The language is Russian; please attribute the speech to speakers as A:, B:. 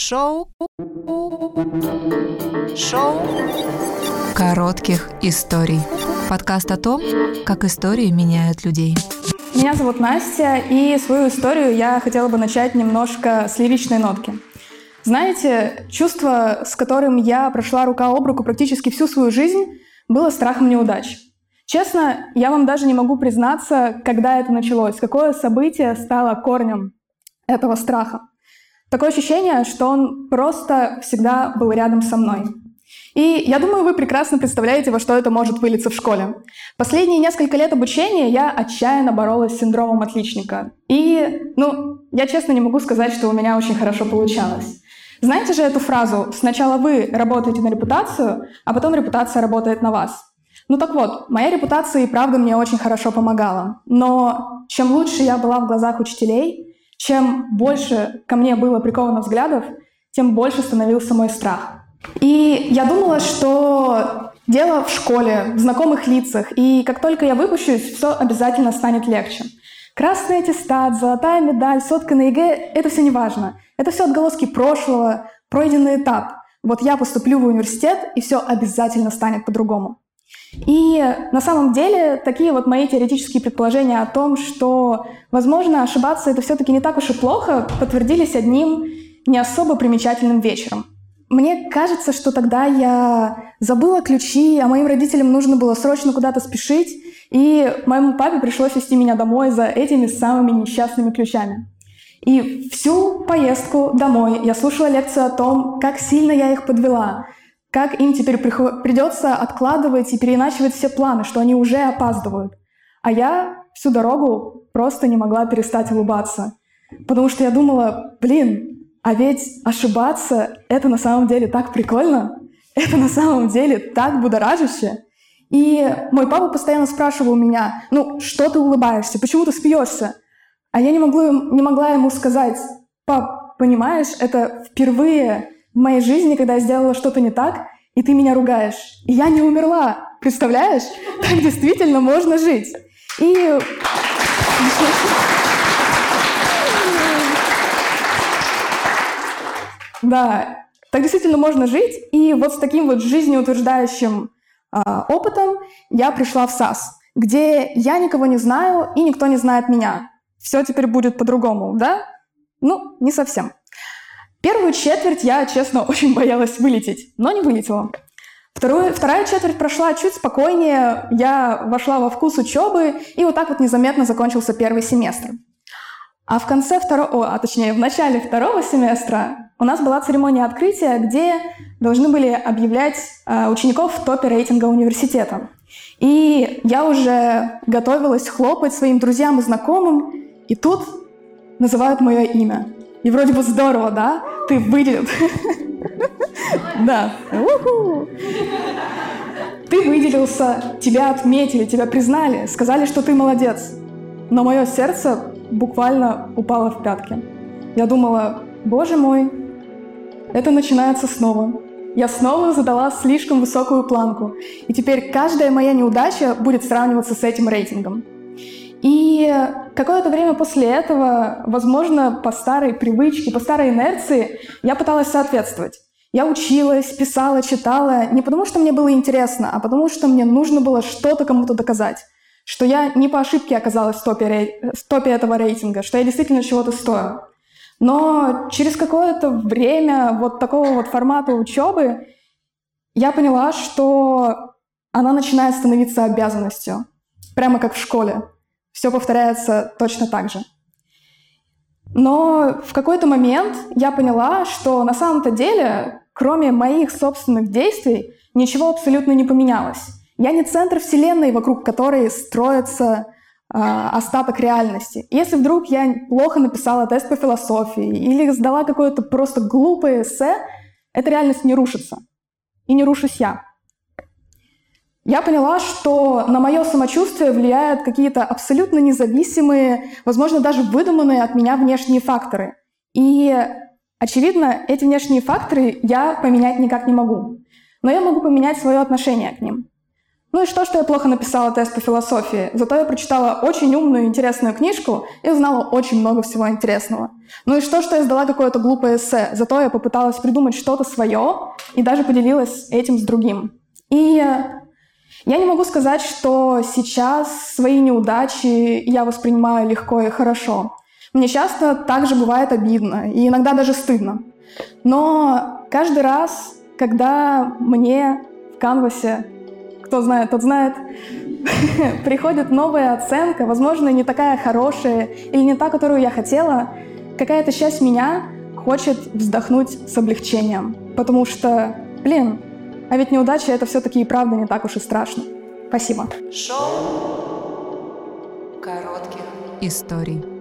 A: Шоу. Шоу. Коротких историй. Подкаст о том, как истории меняют людей.
B: Меня зовут Настя, и свою историю я хотела бы начать немножко с лиричной нотки. Знаете, чувство, с которым я прошла рука об руку практически всю свою жизнь, было страхом неудач. Честно, я вам даже не могу признаться, когда это началось, какое событие стало корнем этого страха. Такое ощущение, что он просто всегда был рядом со мной. И я думаю, вы прекрасно представляете, во что это может вылиться в школе. Последние несколько лет обучения я отчаянно боролась с синдромом отличника. И, ну, я честно не могу сказать, что у меня очень хорошо получалось. Знаете же эту фразу «сначала вы работаете на репутацию, а потом репутация работает на вас». Ну так вот, моя репутация и правда мне очень хорошо помогала. Но чем лучше я была в глазах учителей, чем больше ко мне было приковано взглядов, тем больше становился мой страх. И я думала, что дело в школе, в знакомых лицах, и как только я выпущусь, все обязательно станет легче. Красный аттестат, золотая медаль, сотка на ЕГЭ — это все не важно. Это все отголоски прошлого, пройденный этап. Вот я поступлю в университет, и все обязательно станет по-другому. И на самом деле такие вот мои теоретические предположения о том, что, возможно, ошибаться это все-таки не так уж и плохо, подтвердились одним не особо примечательным вечером. Мне кажется, что тогда я забыла ключи, а моим родителям нужно было срочно куда-то спешить, и моему папе пришлось вести меня домой за этими самыми несчастными ключами. И всю поездку домой я слушала лекцию о том, как сильно я их подвела, как им теперь придется откладывать и переиначивать все планы, что они уже опаздывают. А я всю дорогу просто не могла перестать улыбаться. Потому что я думала, блин, а ведь ошибаться — это на самом деле так прикольно, это на самом деле так будоражище. И мой папа постоянно спрашивал меня, ну, что ты улыбаешься, почему ты смеешься? А я не, могла, не могла ему сказать, пап, понимаешь, это впервые в моей жизни, когда я сделала что-то не так, и ты меня ругаешь. И я не умерла. Представляешь? Так действительно можно жить. И... Да, так действительно можно жить. И вот с таким вот жизнеутверждающим э, опытом я пришла в САС, где я никого не знаю и никто не знает меня. Все теперь будет по-другому, да? Ну, не совсем. Первую четверть я, честно, очень боялась вылететь, но не вылетела. Вторую, вторая четверть прошла чуть спокойнее, я вошла во вкус учебы, и вот так вот незаметно закончился первый семестр. А в конце второго, а точнее в начале второго семестра у нас была церемония открытия, где должны были объявлять э, учеников в топе рейтинга университета. И я уже готовилась хлопать своим друзьям и знакомым, и тут называют мое имя. И вроде бы здорово, да? Ты выделен. Да. Ты выделился, тебя отметили, тебя признали, сказали, что ты молодец. Но мое сердце буквально упало в пятки. Я думала, боже мой, это начинается снова. Я снова задала слишком высокую планку. И теперь каждая моя неудача будет сравниваться с этим рейтингом. И какое-то время после этого, возможно, по старой привычке, по старой инерции, я пыталась соответствовать. Я училась, писала, читала не потому, что мне было интересно, а потому, что мне нужно было что-то кому-то доказать. Что я не по ошибке оказалась в топе, в топе этого рейтинга, что я действительно чего-то стою. Но через какое-то время вот такого вот формата учебы я поняла, что она начинает становиться обязанностью. Прямо как в школе все повторяется точно так же. Но в какой-то момент я поняла, что на самом-то деле, кроме моих собственных действий, ничего абсолютно не поменялось. Я не центр Вселенной, вокруг которой строится э, остаток реальности. Если вдруг я плохо написала тест по философии или сдала какое-то просто глупое эссе, эта реальность не рушится. И не рушусь я. Я поняла, что на мое самочувствие влияют какие-то абсолютно независимые, возможно, даже выдуманные от меня внешние факторы. И, очевидно, эти внешние факторы я поменять никак не могу. Но я могу поменять свое отношение к ним. Ну и что, что я плохо написала тест по философии? Зато я прочитала очень умную интересную книжку и узнала очень много всего интересного. Ну и что, что я сдала какое-то глупое эссе? Зато я попыталась придумать что-то свое и даже поделилась этим с другим. И я не могу сказать, что сейчас свои неудачи я воспринимаю легко и хорошо. Мне часто также бывает обидно и иногда даже стыдно. Но каждый раз, когда мне в канвасе кто знает, тот знает, приходит новая оценка, возможно, не такая хорошая или не та, которую я хотела, какая-то часть меня хочет вздохнуть с облегчением. Потому что, блин, а ведь неудача — это все-таки и правда не так уж и страшно. Спасибо. Шоу
A: коротких историй.